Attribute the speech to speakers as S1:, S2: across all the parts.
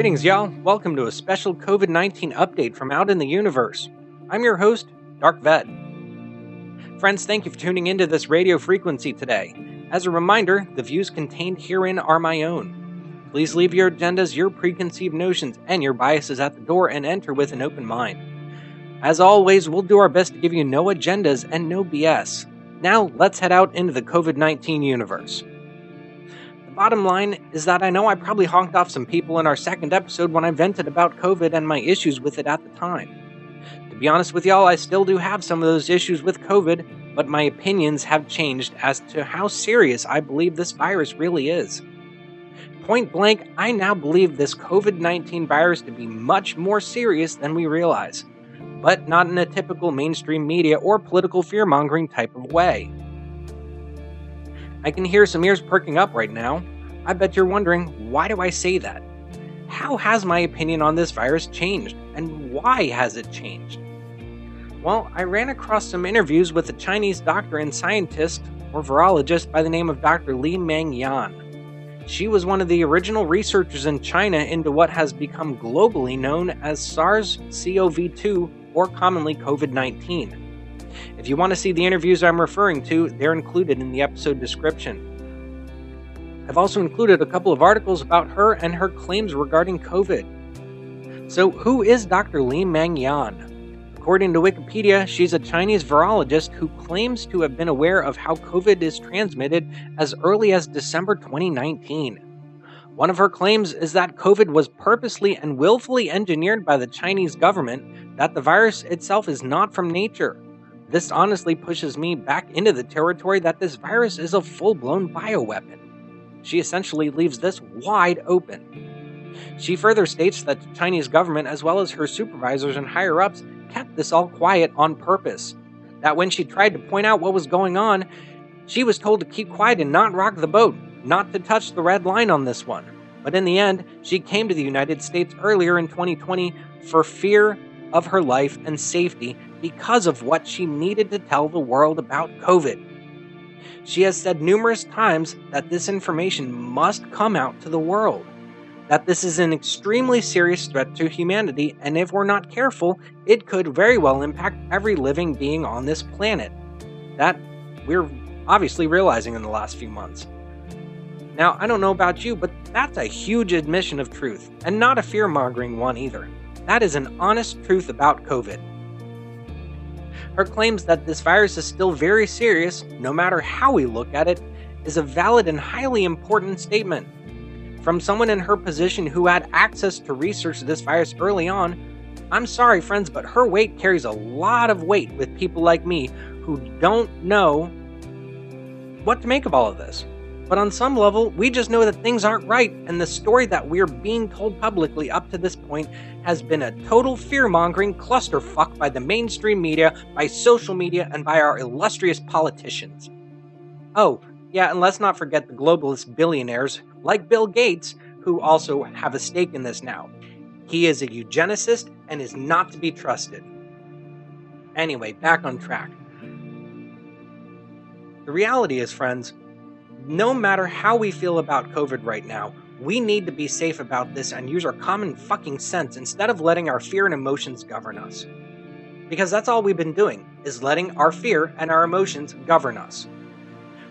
S1: Greetings, y'all. Welcome to a special COVID 19 update from out in the universe. I'm your host, Dark Vet. Friends, thank you for tuning into this radio frequency today. As a reminder, the views contained herein are my own. Please leave your agendas, your preconceived notions, and your biases at the door and enter with an open mind. As always, we'll do our best to give you no agendas and no BS. Now, let's head out into the COVID 19 universe. Bottom line is that I know I probably honked off some people in our second episode when I vented about COVID and my issues with it at the time. To be honest with y'all, I still do have some of those issues with COVID, but my opinions have changed as to how serious I believe this virus really is. Point blank, I now believe this COVID 19 virus to be much more serious than we realize, but not in a typical mainstream media or political fear mongering type of way. I can hear some ears perking up right now. I bet you're wondering, why do I say that? How has my opinion on this virus changed, and why has it changed? Well, I ran across some interviews with a Chinese doctor and scientist or virologist by the name of Dr. Li Meng Yan. She was one of the original researchers in China into what has become globally known as SARS CoV 2 or commonly COVID 19. If you want to see the interviews I'm referring to, they're included in the episode description. I've also included a couple of articles about her and her claims regarding COVID. So, who is Dr. Li Meng Yan? According to Wikipedia, she's a Chinese virologist who claims to have been aware of how COVID is transmitted as early as December 2019. One of her claims is that COVID was purposely and willfully engineered by the Chinese government, that the virus itself is not from nature, this honestly pushes me back into the territory that this virus is a full blown bioweapon. She essentially leaves this wide open. She further states that the Chinese government, as well as her supervisors and higher ups, kept this all quiet on purpose. That when she tried to point out what was going on, she was told to keep quiet and not rock the boat, not to touch the red line on this one. But in the end, she came to the United States earlier in 2020 for fear of her life and safety because of what she needed to tell the world about COVID. She has said numerous times that this information must come out to the world, that this is an extremely serious threat to humanity, and if we're not careful, it could very well impact every living being on this planet. That we're obviously realizing in the last few months. Now, I don't know about you, but that's a huge admission of truth, and not a fear mongering one either. That is an honest truth about COVID. Her claims that this virus is still very serious, no matter how we look at it, is a valid and highly important statement. From someone in her position who had access to research this virus early on, I'm sorry, friends, but her weight carries a lot of weight with people like me who don't know what to make of all of this. But on some level, we just know that things aren't right, and the story that we're being told publicly up to this point has been a total fear mongering clusterfuck by the mainstream media, by social media, and by our illustrious politicians. Oh, yeah, and let's not forget the globalist billionaires like Bill Gates, who also have a stake in this now. He is a eugenicist and is not to be trusted. Anyway, back on track. The reality is, friends, no matter how we feel about COVID right now, we need to be safe about this and use our common fucking sense instead of letting our fear and emotions govern us. Because that's all we've been doing, is letting our fear and our emotions govern us.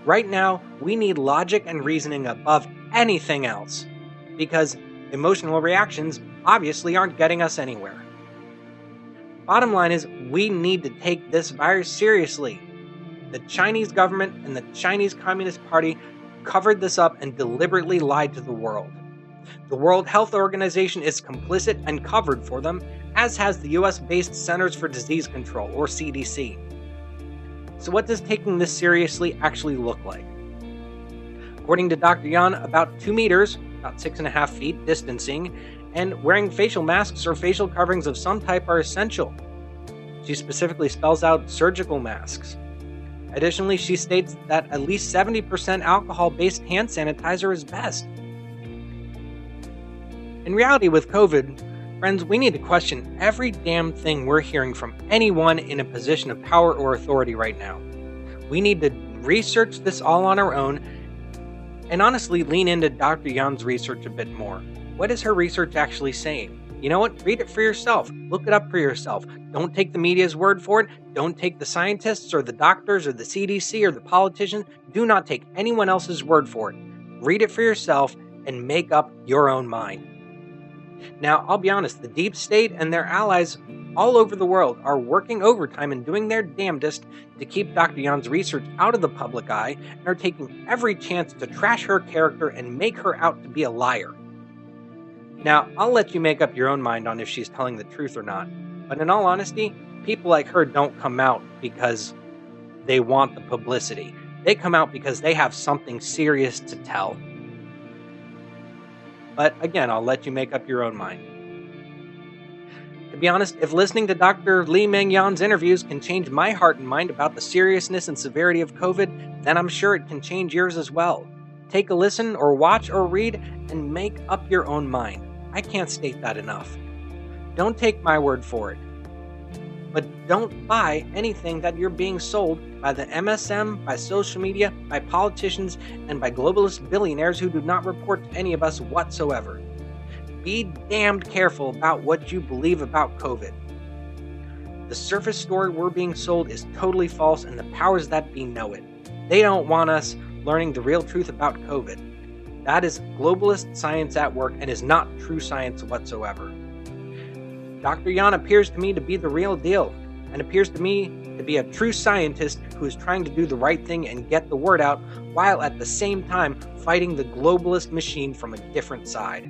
S1: Right now, we need logic and reasoning above anything else. Because emotional reactions obviously aren't getting us anywhere. Bottom line is, we need to take this virus seriously the Chinese government and the Chinese Communist Party covered this up and deliberately lied to the world. The World Health Organization is complicit and covered for them, as has the US based Centers for Disease Control, or CDC. So, what does taking this seriously actually look like? According to Dr. Yan, about 2 meters, about 6.5 feet distancing, and wearing facial masks or facial coverings of some type are essential. She specifically spells out surgical masks. Additionally, she states that at least 70% alcohol based hand sanitizer is best. In reality, with COVID, friends, we need to question every damn thing we're hearing from anyone in a position of power or authority right now. We need to research this all on our own and honestly lean into Dr. Yan's research a bit more. What is her research actually saying? You know what? Read it for yourself. Look it up for yourself. Don't take the media's word for it. Don't take the scientists or the doctors or the CDC or the politicians. Do not take anyone else's word for it. Read it for yourself and make up your own mind. Now, I'll be honest, the deep state and their allies all over the world are working overtime and doing their damnedest to keep Dr. Yan's research out of the public eye and are taking every chance to trash her character and make her out to be a liar. Now, I'll let you make up your own mind on if she's telling the truth or not, but in all honesty, people like her don't come out because they want the publicity. They come out because they have something serious to tell. But again, I'll let you make up your own mind. To be honest, if listening to Dr. Li Meng Yan's interviews can change my heart and mind about the seriousness and severity of COVID, then I'm sure it can change yours as well. Take a listen or watch or read and make up your own mind. I can't state that enough. Don't take my word for it. But don't buy anything that you're being sold by the MSM, by social media, by politicians, and by globalist billionaires who do not report to any of us whatsoever. Be damned careful about what you believe about COVID. The surface story we're being sold is totally false, and the powers that be know it. They don't want us learning the real truth about COVID. That is globalist science at work and is not true science whatsoever. Dr. Yan appears to me to be the real deal and appears to me to be a true scientist who is trying to do the right thing and get the word out while at the same time fighting the globalist machine from a different side.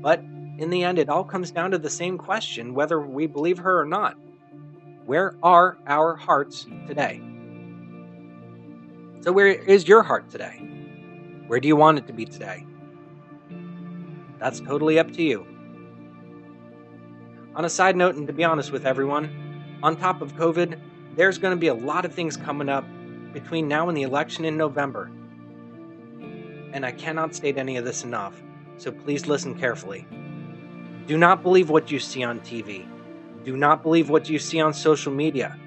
S1: But in the end, it all comes down to the same question whether we believe her or not. Where are our hearts today? So, where is your heart today? Where do you want it to be today? That's totally up to you. On a side note, and to be honest with everyone, on top of COVID, there's going to be a lot of things coming up between now and the election in November. And I cannot state any of this enough, so please listen carefully. Do not believe what you see on TV. Do not believe what you see on social media.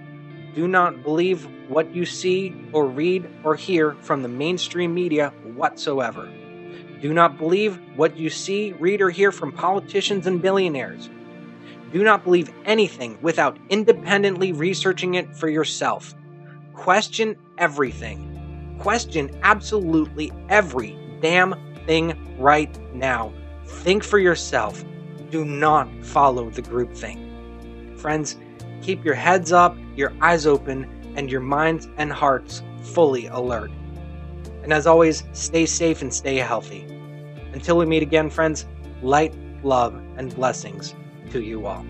S1: Do not believe what you see or read or hear from the mainstream media whatsoever. Do not believe what you see, read, or hear from politicians and billionaires. Do not believe anything without independently researching it for yourself. Question everything. Question absolutely every damn thing right now. Think for yourself. Do not follow the group thing. Friends, keep your heads up, your eyes open, and your minds and hearts fully alert. And as always, stay safe and stay healthy. Until we meet again, friends, light, love, and blessings to you all.